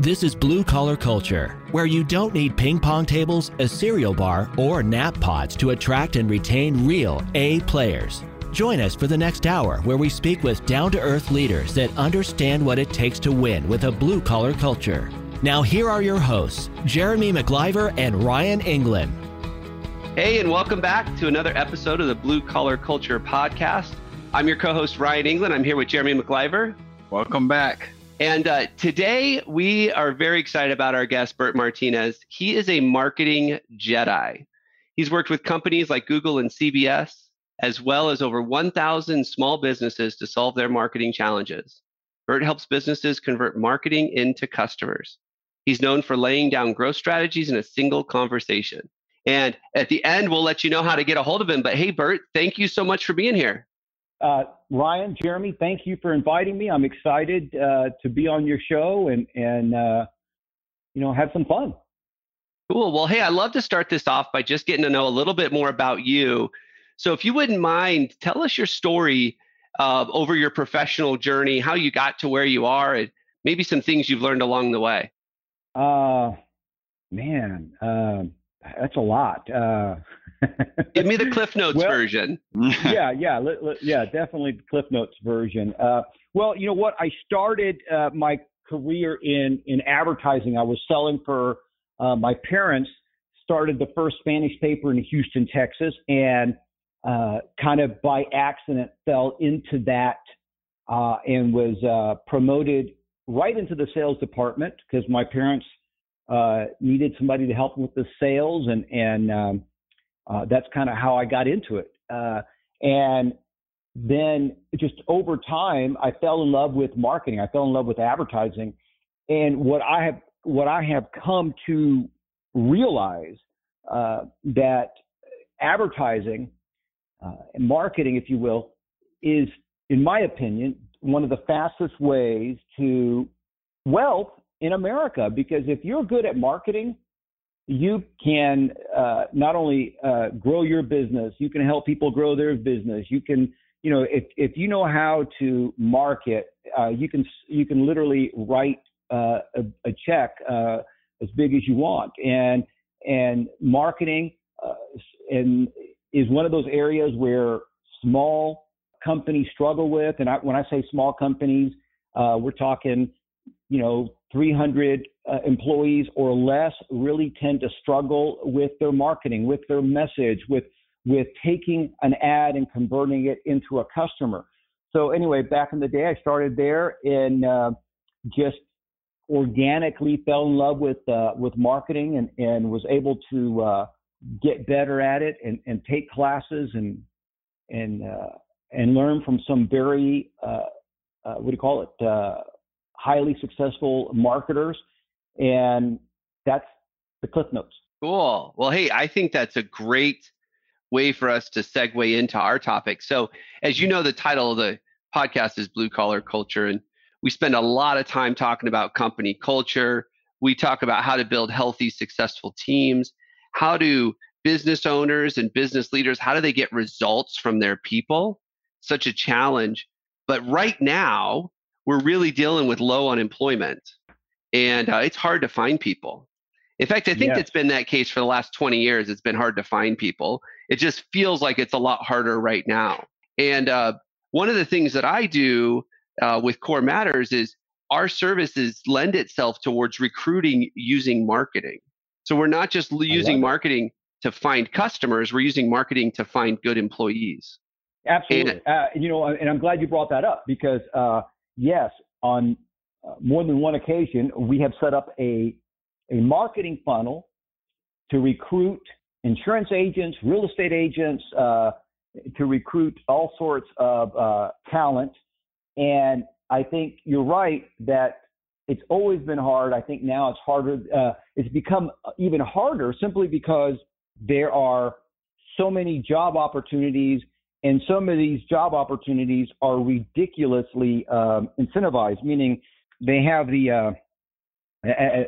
This is Blue Collar Culture, where you don't need ping pong tables, a cereal bar, or nap pods to attract and retain real A players. Join us for the next hour where we speak with down to earth leaders that understand what it takes to win with a blue collar culture. Now, here are your hosts, Jeremy McIver and Ryan England. Hey, and welcome back to another episode of the Blue Collar Culture Podcast. I'm your co host, Ryan England. I'm here with Jeremy McIver. Welcome back. And uh, today we are very excited about our guest, Bert Martinez. He is a marketing Jedi. He's worked with companies like Google and CBS, as well as over 1,000 small businesses to solve their marketing challenges. Bert helps businesses convert marketing into customers. He's known for laying down growth strategies in a single conversation. And at the end, we'll let you know how to get a hold of him. But hey, Bert, thank you so much for being here. Uh, Ryan, Jeremy, thank you for inviting me. I'm excited uh, to be on your show and and uh, you know have some fun. Cool. Well, hey, I'd love to start this off by just getting to know a little bit more about you. So, if you wouldn't mind, tell us your story uh, over your professional journey, how you got to where you are, and maybe some things you've learned along the way. Uh, man, um, that's a lot. Give me the Cliff Notes well, version. yeah, yeah, yeah, definitely the Cliff Notes version. Uh, well, you know what? I started uh, my career in in advertising. I was selling for uh, my parents. Started the first Spanish paper in Houston, Texas, and uh, kind of by accident fell into that uh, and was uh, promoted right into the sales department because my parents uh, needed somebody to help with the sales, and and um, uh, that's kind of how I got into it. Uh, and then just over time, I fell in love with marketing. I fell in love with advertising, and what I have what I have come to realize uh, that advertising uh, marketing, if you will, is, in my opinion, one of the fastest ways to wealth in America because if you're good at marketing, you can uh, not only uh, grow your business, you can help people grow their business. You can, you know, if if you know how to market, uh, you can you can literally write uh, a, a, check uh, as big as you want. And and marketing uh, and is one of those areas where small companies struggle with. And I, when I say small companies, we're talking you know, 300 uh, employees or less really tend to struggle with their marketing, with their message, with with taking an ad and converting it into a customer. So anyway, back in the day, I started there and uh, just organically fell in love with uh, with marketing and and was able to uh, get better at it and and take classes and and uh, and learn from some very uh, what do you call it highly successful marketers. And that's the Cliff Notes. Cool. Well, hey, I think that's a great way for us to segue into our topic. So, as you know, the title of the podcast is Blue Collar Culture, and we spend a lot of time talking about company culture. We talk about how to build healthy, successful teams. How do business owners and business leaders how do they get results from their people? Such a challenge. But right now, we're really dealing with low unemployment and uh, it's hard to find people. In fact, I think yes. it's been that case for the last 20 years. It's been hard to find people. It just feels like it's a lot harder right now. And uh, one of the things that I do uh, with Core Matters is our services lend itself towards recruiting using marketing. So we're not just using marketing to find customers, we're using marketing to find good employees. Absolutely. And, uh, you know, and I'm glad you brought that up because uh, yes, on more than one occasion, we have set up a, a marketing funnel to recruit insurance agents, real estate agents, uh, to recruit all sorts of uh, talent. And I think you're right that it's always been hard. I think now it's harder. Uh, it's become even harder simply because there are so many job opportunities and some of these job opportunities are ridiculously um, incentivized, meaning they have the, uh,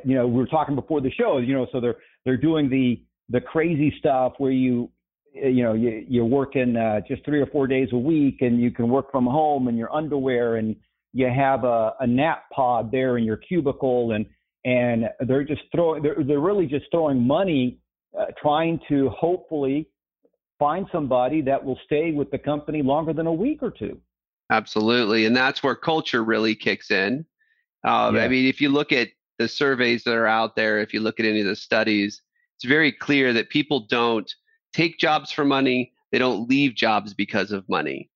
you know, we were talking before the show, you know, so they're they're doing the the crazy stuff where you, you know, you, you're working uh, just three or four days a week, and you can work from home in your underwear, and you have a, a nap pod there in your cubicle, and and they're just throwing they're, they're really just throwing money uh, trying to hopefully find somebody that will stay with the company longer than a week or two. Absolutely and that's where culture really kicks in uh, yeah. i mean if you look at the surveys that are out there if you look at any of the studies it's very clear that people don't take jobs for money they don't leave jobs because of money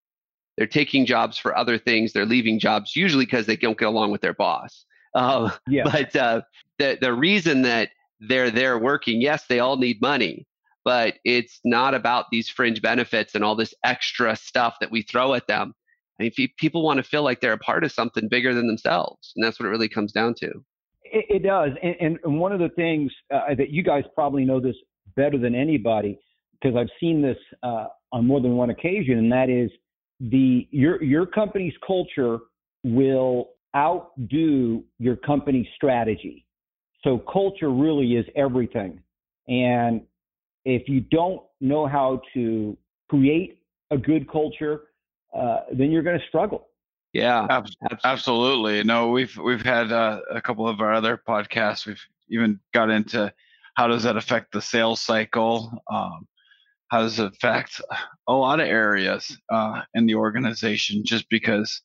they're taking jobs for other things they're leaving jobs usually because they don't get along with their boss uh, yeah. But uh, the the reason that they're there working, yes, they all need money, but it's not about these fringe benefits and all this extra stuff that we throw at them. I mean, people want to feel like they're a part of something bigger than themselves, and that's what it really comes down to. It, it does, and, and, one of the things uh, that you guys probably know this better than anybody, because I've seen this uh, on more than one occasion, and that is the your your company's culture will outdo your company's strategy. So culture really is everything. And if you don't know how to create a good culture, uh, then you're going to struggle. Yeah, absolutely. No, we've we've had uh, a couple of our other podcasts. We've even got into how does that affect the sales cycle. Um, how does it affect a lot of areas uh, in the organization? Just because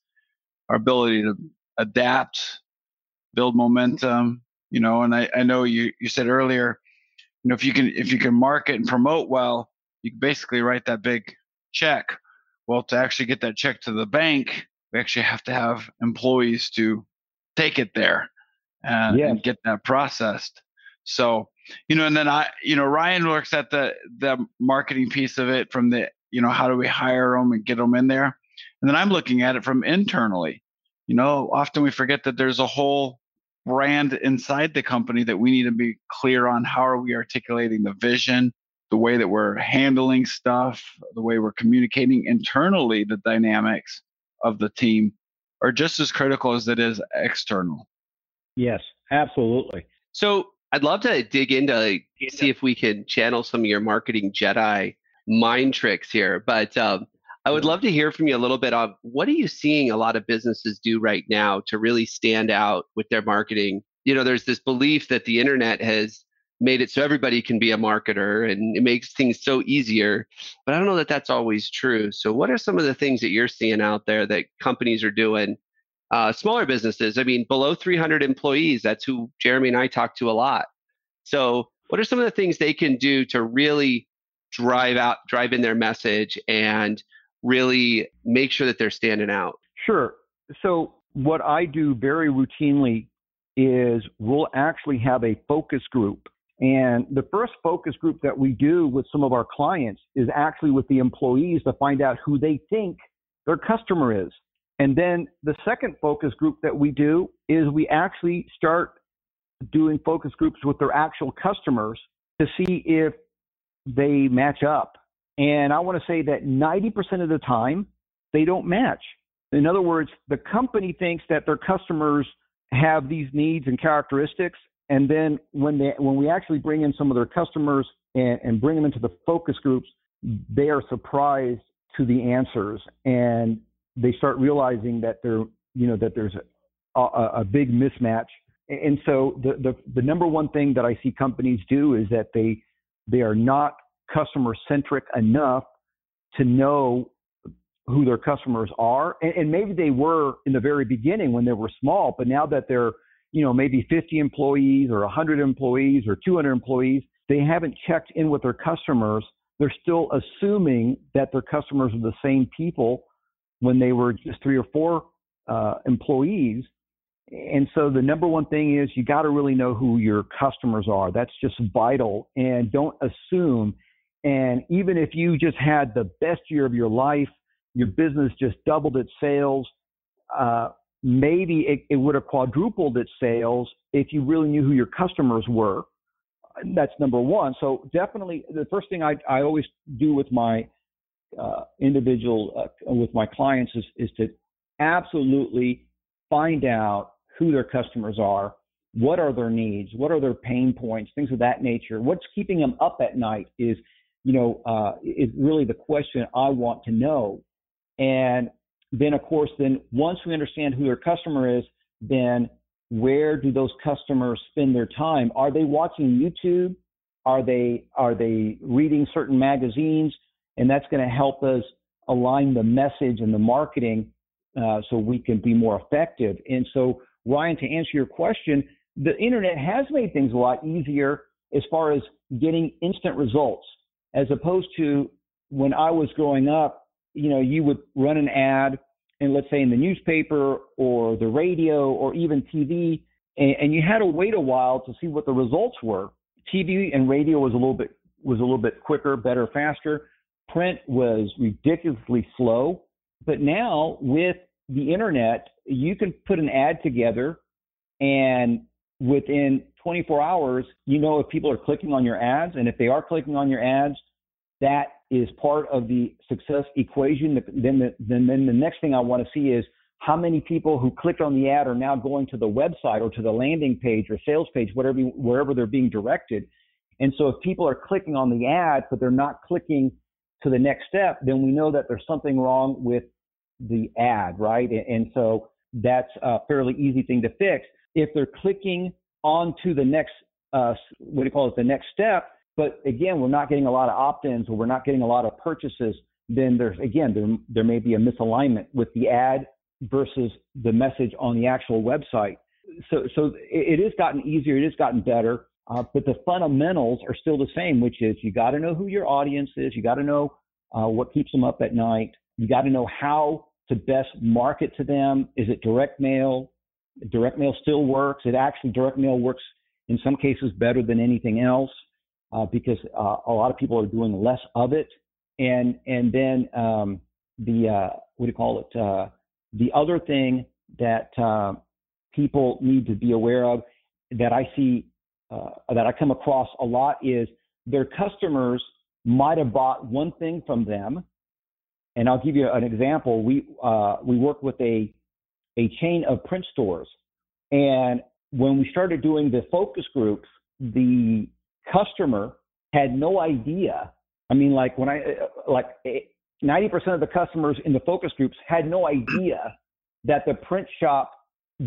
our ability to adapt, build momentum, you know, and I, I know you, you said earlier, you know, if you can if you can market and promote well, you can basically write that big check. Well, to actually get that check to the bank, we actually have to have employees to take it there uh, and, yes. and get that processed. So, you know, and then I, you know, Ryan works at the the marketing piece of it from the, you know, how do we hire them and get them in there, and then I'm looking at it from internally you know, often we forget that there's a whole brand inside the company that we need to be clear on how are we articulating the vision, the way that we're handling stuff, the way we're communicating internally, the dynamics of the team are just as critical as it is external. Yes, absolutely. So I'd love to dig into see if we can channel some of your marketing Jedi mind tricks here. But um, I would love to hear from you a little bit on what are you seeing a lot of businesses do right now to really stand out with their marketing? You know, there's this belief that the internet has made it so everybody can be a marketer and it makes things so easier. But I don't know that that's always true. So, what are some of the things that you're seeing out there that companies are doing? Uh, smaller businesses, I mean, below 300 employees, that's who Jeremy and I talk to a lot. So, what are some of the things they can do to really drive out, drive in their message and really make sure that they're standing out? Sure. So, what I do very routinely is we'll actually have a focus group. And the first focus group that we do with some of our clients is actually with the employees to find out who they think their customer is. And then the second focus group that we do is we actually start doing focus groups with their actual customers to see if they match up. And I want to say that 90% of the time, they don't match. In other words, the company thinks that their customers have these needs and characteristics. And then when they when we actually bring in some of their customers and, and bring them into the focus groups, they are surprised to the answers and they start realizing that they're you know that there's a, a, a big mismatch. And so the, the the number one thing that I see companies do is that they they are not customer centric enough to know who their customers are. And, and, maybe they were in the very beginning when they were small, but now that they're, you know, maybe 50 employees or 100 employees or 200 employees, they haven't checked in with their customers. They're still assuming that their customers are the same people when they were just three or four uh, employees. And so the number one thing is you got to really know who your customers are. That's just vital. And don't assume and even if you just had the best year of your life, your business just doubled its sales, uh, maybe it, it would have quadrupled its sales if you really knew who your customers were. That's number one. So definitely, the first thing I, I always do with my uh, individual uh, with my clients is, is to absolutely find out who their customers are, what are their needs, what are their pain points, things of that nature. What's keeping them up at night is you know, uh, is really the question I want to know. And then, of course, then once we understand who their customer is, then where do those customers spend their time? Are they watching YouTube? Are they are they reading certain magazines? And that's going to help us align the message and the marketing uh, so we can be more effective. And so, Ryan, to answer your question, the internet has made things a lot easier as far as getting instant results, as opposed to when I was growing up. You know, you would run an ad, and let's say in the newspaper or the radio or even TV, and, and you had to wait a while to see what the results were. TV and radio was a little bit was a little bit quicker, better, faster. Print was ridiculously slow. But now with the internet, you can put an ad together and within 24 hours, you know if people are clicking on your ads. And if they are clicking on your ads, that is part of the success equation. Then the, then, then the next thing I want to see is how many people who clicked on the ad are now going to the website or to the landing page or sales page, whatever, wherever they're being directed. And so if people are clicking on the ad, but they're not clicking to the next step, then we know that there's something wrong with the ad, right? And so that's a fairly easy thing to fix. If they're clicking on to the next, uh, what do you call it, the next step, but again, we're not getting a lot of opt-ins or we're not getting a lot of purchases, then there's, again, there, there may be a misalignment with the ad versus the message on the actual website. So, so it, has gotten easier, it has gotten better, uh, but the fundamentals are still the same, which is you got to know who your audience is, you got to know uh, what keeps them up at night, you got to know how to best market to them. Is it direct mail? Direct mail still works. It actually direct mail works in some cases better than anything else uh, because uh, a lot of people are doing less of it. And and then um, the uh, what do you call it? Uh, the other thing that uh, people need to be aware of that I see uh, that I come across a lot is their customers might have bought one thing from them, and I'll give you an example. We we work with a a chain of print stores, and when we started doing the focus groups, the customer had no idea. I mean, like when I uh, like 90% of the customers in the focus groups had no idea that the print shop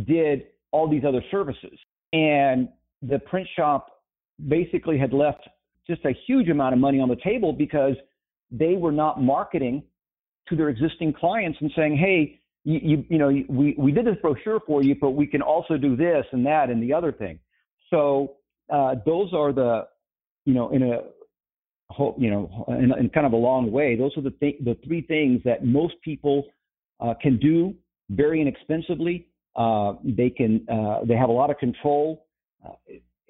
did all these other services. And the print shop basically had left just a huge amount of money on the table because they were not marketing to their existing clients and saying, hey, you, you, you know, we, we did this brochure for you, but we can also do this and that and the other thing. So uh, those are the, you know, in a you know, in, in, kind of a long way. Those are the th- the three things that most people uh, can do very inexpensively. Uh, they can uh, they have a lot of control.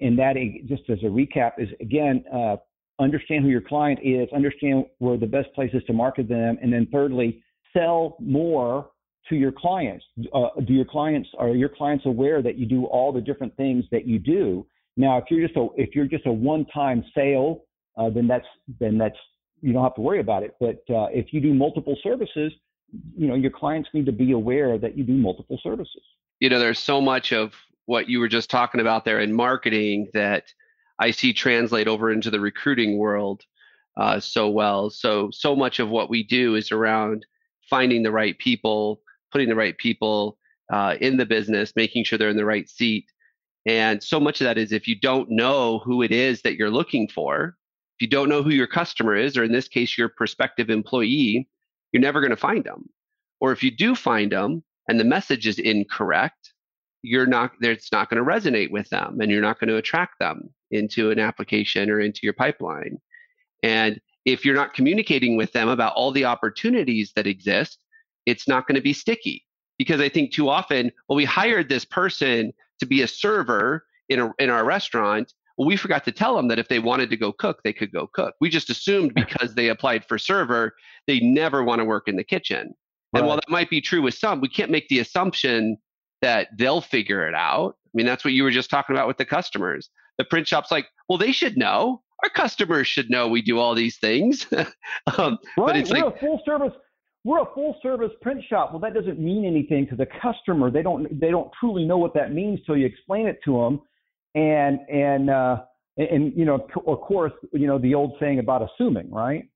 and uh, that, just as a recap, is again uh, understand who your client is, understand where the best place is to market them, and then thirdly, sell more to your clients. Uh, do your clients are your clients aware that you do all the different things that you do? Now, if you're just a if you're just a one-time sale uh, then that's then that's you don't have to worry about it. But uh, if you do multiple services, you know your clients need to be aware that you do multiple services. You know, there's so much of what you were just talking about there in marketing that I see translate over into the recruiting world uh, so well. So so much of what we do is around finding the right people, putting the right people uh, in the business, making sure they're in the right seat. And so much of that is if you don't know who it is that you're looking for, if you don't know who your customer is, or in this case, your prospective employee, you're never going to find them. Or if you do find them and the message is incorrect, you're not it's not going to resonate with them and you're not going to attract them into an application or into your pipeline. And if you're not communicating with them about all the opportunities that exist, it's not going to be sticky. Because I think too often, well, we hired this person to be a server in a in our restaurant well, we forgot to tell them that if they wanted to go cook, they could go cook. We just assumed because they applied for server, they never want to work in the kitchen. Right. And while that might be true with some, we can't make the assumption that they'll figure it out. I mean, that's what you were just talking about with the customers. The print shop's like, well, they should know. Our customers should know we do all these things. um, right. But it's we're like, a full service. We're a full service print shop. Well, that doesn't mean anything to the customer. They don't. They don't truly know what that means till you explain it to them and and uh, and you know, of course, you know the old saying about assuming, right?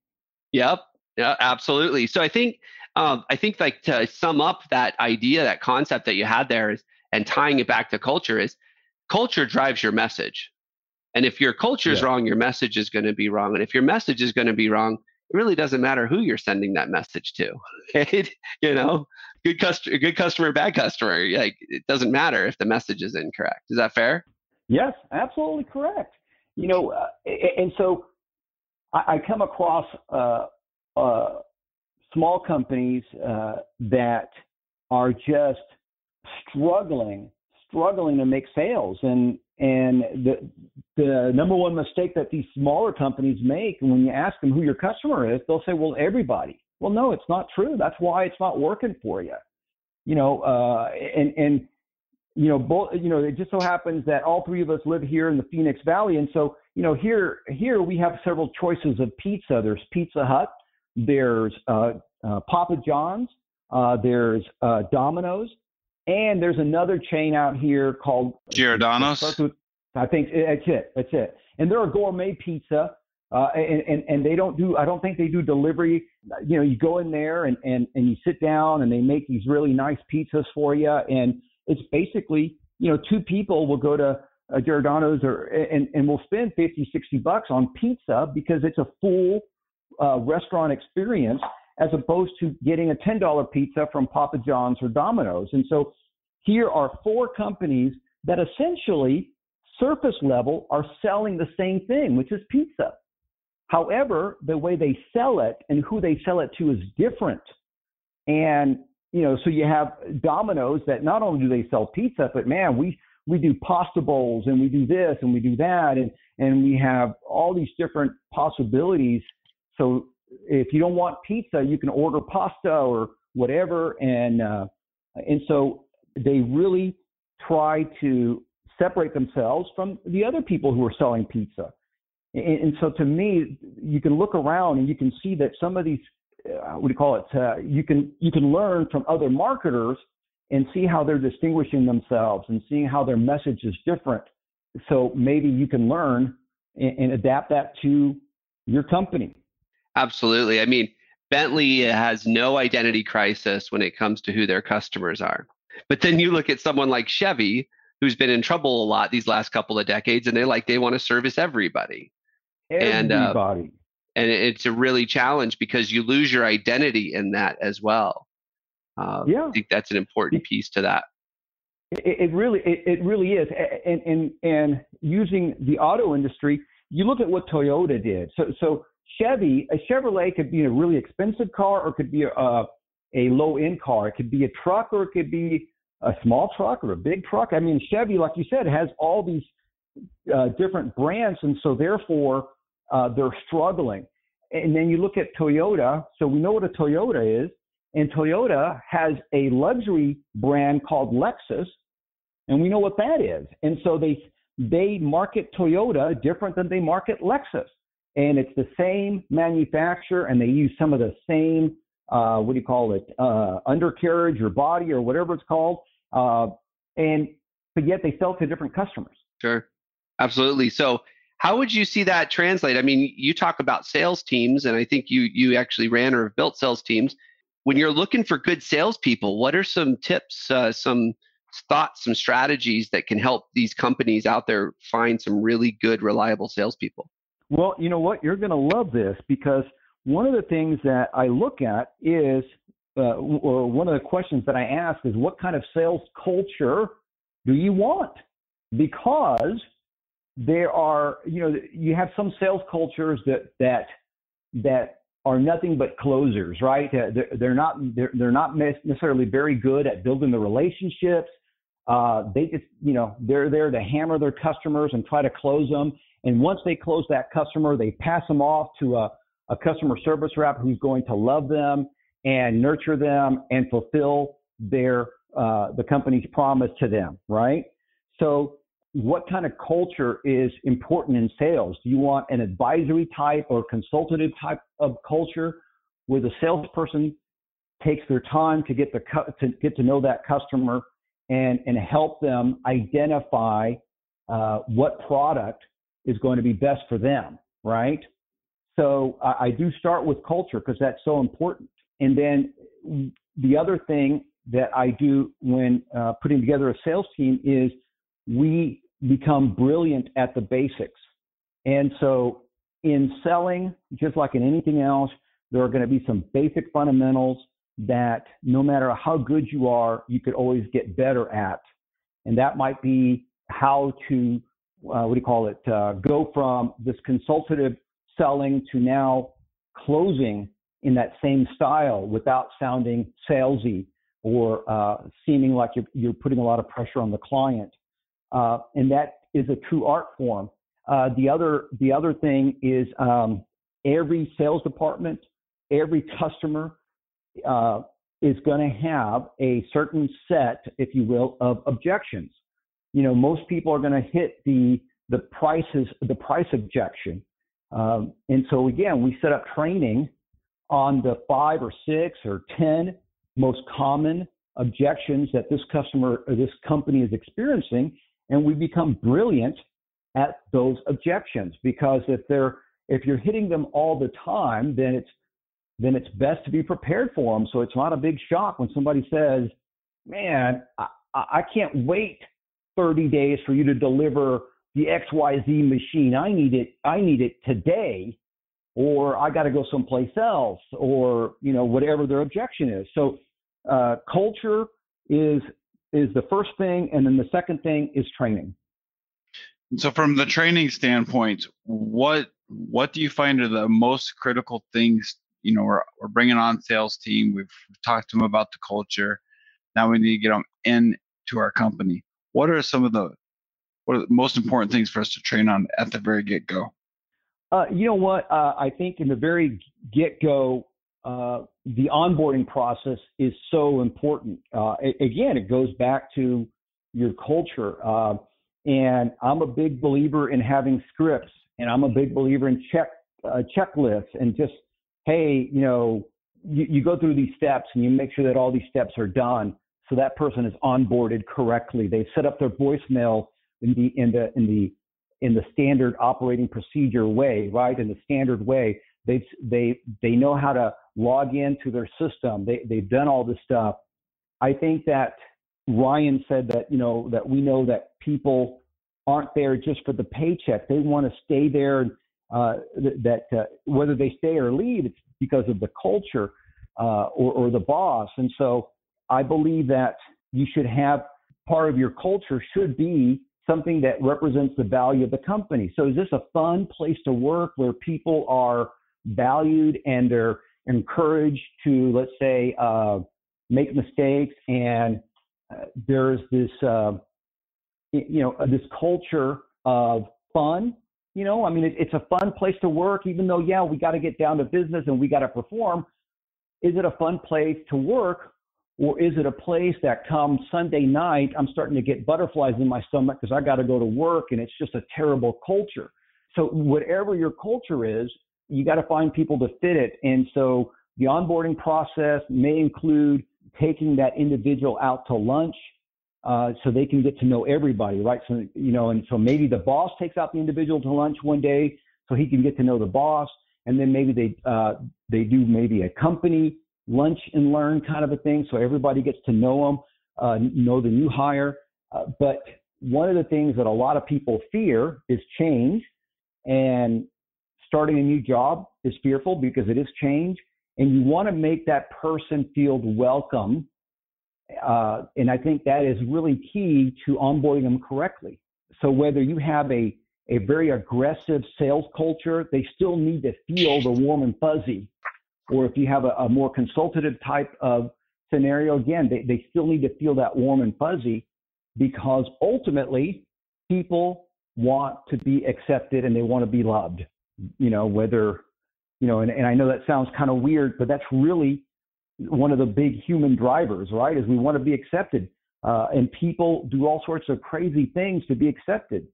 Yep. Yeah, absolutely. So I think um, I think like to sum up that idea, that concept that you had there is and tying it back to culture is culture drives your message. And if your culture is yeah. wrong, your message is going to be wrong. And if your message is going to be wrong, it really doesn't matter who you're sending that message to. Right? you know, good customer, good customer, bad customer. Like it doesn't matter if the message is incorrect. Is that fair? Yes, absolutely correct. You know, uh, and so I, I come across uh, uh, small companies uh, that are just struggling, struggling to make sales, and and the the number one mistake that these smaller companies make when you ask them who your customer is, they'll say, "Well, everybody." Well, no, it's not true. That's why it's not working for you. You know, uh, and and you know, both. You know, it just so happens that all three of us live here in the Phoenix Valley, and so you know, here here we have several choices of pizza. There's Pizza Hut, there's uh, uh, Papa John's, uh, there's uh, Domino's, and there's another chain out here called Giordano's. I think that's it. That's it. And they're a gourmet pizza, uh, and, and and they don't do. I don't think they do delivery. You know, you go in there and and and you sit down, and they make these really nice pizzas for you, and it's basically you know two people will go to uh, Giordano's or and and will spend 50, 60 bucks on pizza because it's a full uh, restaurant experience as opposed to getting a $10 pizza from Papa John's or Domino's. And so here are four companies that essentially surface level are selling the same thing, which is pizza. However, the way they sell it and who they sell it to is different. And you know, so you have Domino's that not only do they sell pizza, but man, we we do pasta bowls and we do this and we do that and and we have all these different possibilities. So if you don't want pizza, you can order pasta or whatever. And uh, and so they really try to separate themselves from the other people who are selling pizza. And, and so to me, you can look around and you can see that some of these, uh, what do you call it? Uh, you can you can learn from other marketers and see how they're distinguishing themselves and seeing how their message is different. So maybe you can learn and, and adapt that to your company. Absolutely. I mean, Bentley has no identity crisis when it comes to who their customers are. But then you look at someone like Chevy, who's been in trouble a lot these last couple of decades, and they're like they want to service everybody. Everybody. And, uh, and it's a really challenge because you lose your identity in that as well. Uh, yeah. I think that's an important piece to that. It, it really, it, it, really is. And, and, and using the auto industry, you look at what Toyota did. So, so Chevy, a Chevrolet could be a really expensive car or could be a, a low end car. It could be a truck or it could be a small truck or a big truck. I mean, Chevy, like you said, has all these uh, different brands, and so therefore uh, they're struggling. And then you look at Toyota. So we know what a Toyota is, and Toyota has a luxury brand called Lexus, and we know what that is. And so they they market Toyota different than they market Lexus, and it's the same manufacturer, and they use some of the same uh, what do you call it, uh, undercarriage or body or whatever it's called, uh, and but yet they sell to different customers. Sure, absolutely. So how would you see that translate? I mean, you talk about sales teams, and I think you you actually ran or built sales teams. When you're looking for good salespeople, what are some tips, uh, some thoughts, some strategies that can help these companies out there find some really good, reliable salespeople? Well, you know what? You're going to love this because one of the things that I look at is, uh, or one of the questions that I ask is, what kind of sales culture do you want? Because there are, you know, you have some sales cultures that that that are nothing but closers, right? Uh, they're, they're not they're, they're not necessarily very good at building the relationships. Uh, they just, you know, they're there to hammer their customers and try to close them. And once they close that customer, they pass them off to a a customer service rep who's going to love them and nurture them and fulfill their uh, the company's promise to them, right? So, what kind of culture is important in sales? Do you want an advisory type or consultative type of culture where the salesperson takes their time to get the to get to know that customer and and help them identify uh, what product is going to be best for them, right? So I, I do start with culture because that's so important. And then the other thing that I do when uh, putting together a sales team is we become brilliant at the basics. And so in selling, just like in anything else, there are going to be some basic fundamentals that no matter how good you are, you could always get better at. And that might be how to, uh, what do you call it, uh, go from this consultative selling to now closing in that same style without sounding salesy or uh, seeming like you're, you're, putting a lot of pressure on the client. Uh, and that is a true art form. Uh, the other the other thing is um, every sales department, every customer is going to have a certain set, if you will, of objections. You know, most people are going to hit the the prices the price objection, um, and so again, we set up training on the five or six or ten most common objections that this customer or this company is experiencing, and we become brilliant at those objections because if they're if you're hitting them all the time, then it's then it's best to be prepared for them. So it's not a big shock when somebody says, "Man, I, I can't wait 30 days for you to deliver the XYZ machine. I need it. I need it today." Or I got to go someplace else, or you know whatever their objection is. So uh, culture is is the first thing, and then the second thing is training. So, from the training standpoint, what what do you find are the most critical things? You know, we're we're bringing on sales team. We've, we've talked to them about the culture. Now we need to get them in to our company. What are some of the what are the most important things for us to train on at the very get go? Uh, you know what? Uh, I think in the very get go, uh, the onboarding process is so important. Uh, again, it goes back to your culture. Uh, and I'm a big believer in having scripts, and I'm a big believer in check uh, checklists and just, hey, you know, you, you go through these steps and you make sure that all these steps are done so that person is onboarded correctly. They set up their voicemail in the in the in the in the standard operating procedure way, right? In the standard way. They they they know how to log into their system. They they've done all this stuff. I think that Ryan said that you know that we know that people aren't there just for the paycheck. They want to stay there. Uh, that uh, whether they stay or leave, it's because of the culture uh, or, or the boss. And so I believe that you should have part of your culture should be something that represents the value of the company. So is this a fun place to work where people are valued and they're encouraged to, let's say, uh, make mistakes and uh, there's this, uh, you know, this culture of fun. You know, I mean, it, it's a fun place to work, even though, yeah, we got to get down to business and we got to perform. Is it a fun place to work, or is it a place that come Sunday night, I'm starting to get butterflies in my stomach because I got to go to work and it's just a terrible culture? So, whatever your culture is, you got to find people to fit it. And so, the onboarding process may include taking that individual out to lunch uh, so they can get to know everybody, right? So you know, and so maybe the boss takes out the individual to lunch one day so he can get to know the boss, and then maybe they uh, they do maybe a company lunch and learn kind of a thing, so everybody gets to know them, uh, know the new hire. Uh, but one of the things that a lot of people fear is change, and starting a new job is fearful because it is change and you want to make that person feel welcome. Uh, and I think that is really key to onboarding them correctly. So whether you have a a very aggressive sales culture, they still need to feel the warm and fuzzy. Or if you have a, a more consultative type of scenario, again, they, they still need to feel that warm and fuzzy because ultimately people want to be accepted and they want to be loved. You know, whether you know, and, and I know that sounds kind of weird, but that's really one of the big human drivers, right? Is we want to be accepted. Uh, and people do all sorts of crazy things to be accepted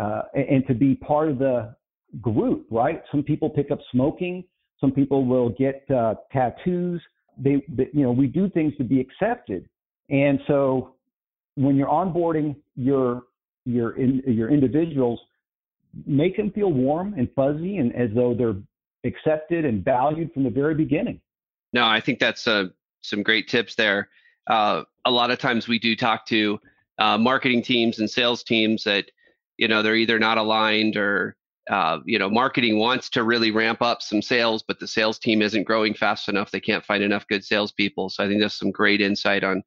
uh, and, and, to be part of the group, right? Some people pick up smoking. Some people will get uh, tattoos. They, they, you know, we do things to be accepted. And so when you're onboarding your your in, your individuals, make them feel warm and fuzzy and as though they're accepted and valued from the very beginning. No, I think that's uh, some great tips there. uh, a lot of times we do talk to uh, marketing teams and sales teams that you know they're either not aligned or uh, you know marketing wants to really ramp up some sales but the sales team isn't growing fast enough. They can't find enough good salespeople. So i think that's some great insight on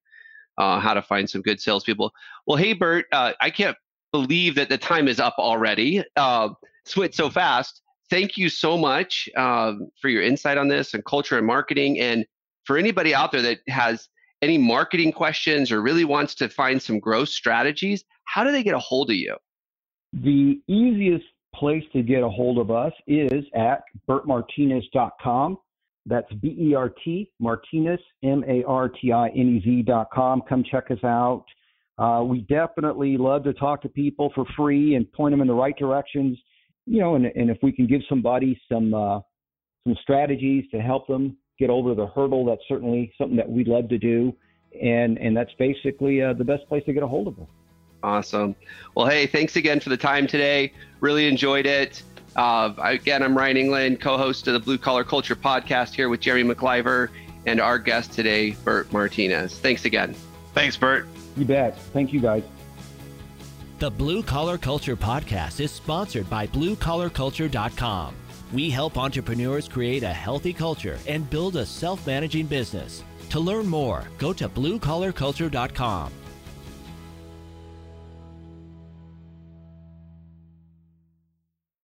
uh, how to find some good salespeople. Well hey bert uh, i can't believe that the time is up already. Uh, went so fast. Thank you so much um, for your insight on this and culture and marketing. And for anybody out there that has any marketing questions or really wants to find some growth strategies how do they get a hold of you? The easiest place to get a hold of us is at bertmartinez.com. That's B E R T Martinez, M A R T I N E Z.com. Come check us out. Uh, we definitely love to talk to people for free and point them in the right directions. You know, and, and if we can give somebody some uh, some strategies to help them get over the hurdle, that's certainly something that we'd love to do. And and that's basically uh, the best place to get a hold of us. Awesome. Well, hey, thanks again for the time today. Really enjoyed it. Uh, again, I'm Ryan England, co host of the Blue Collar Culture podcast here with Jerry McIver and our guest today, Bert Martinez. Thanks again. Thanks, Bert. You bet. Thank you, guys. The Blue Collar Culture podcast is sponsored by BlueCollarCulture.com. We help entrepreneurs create a healthy culture and build a self managing business. To learn more, go to BlueCollarCulture.com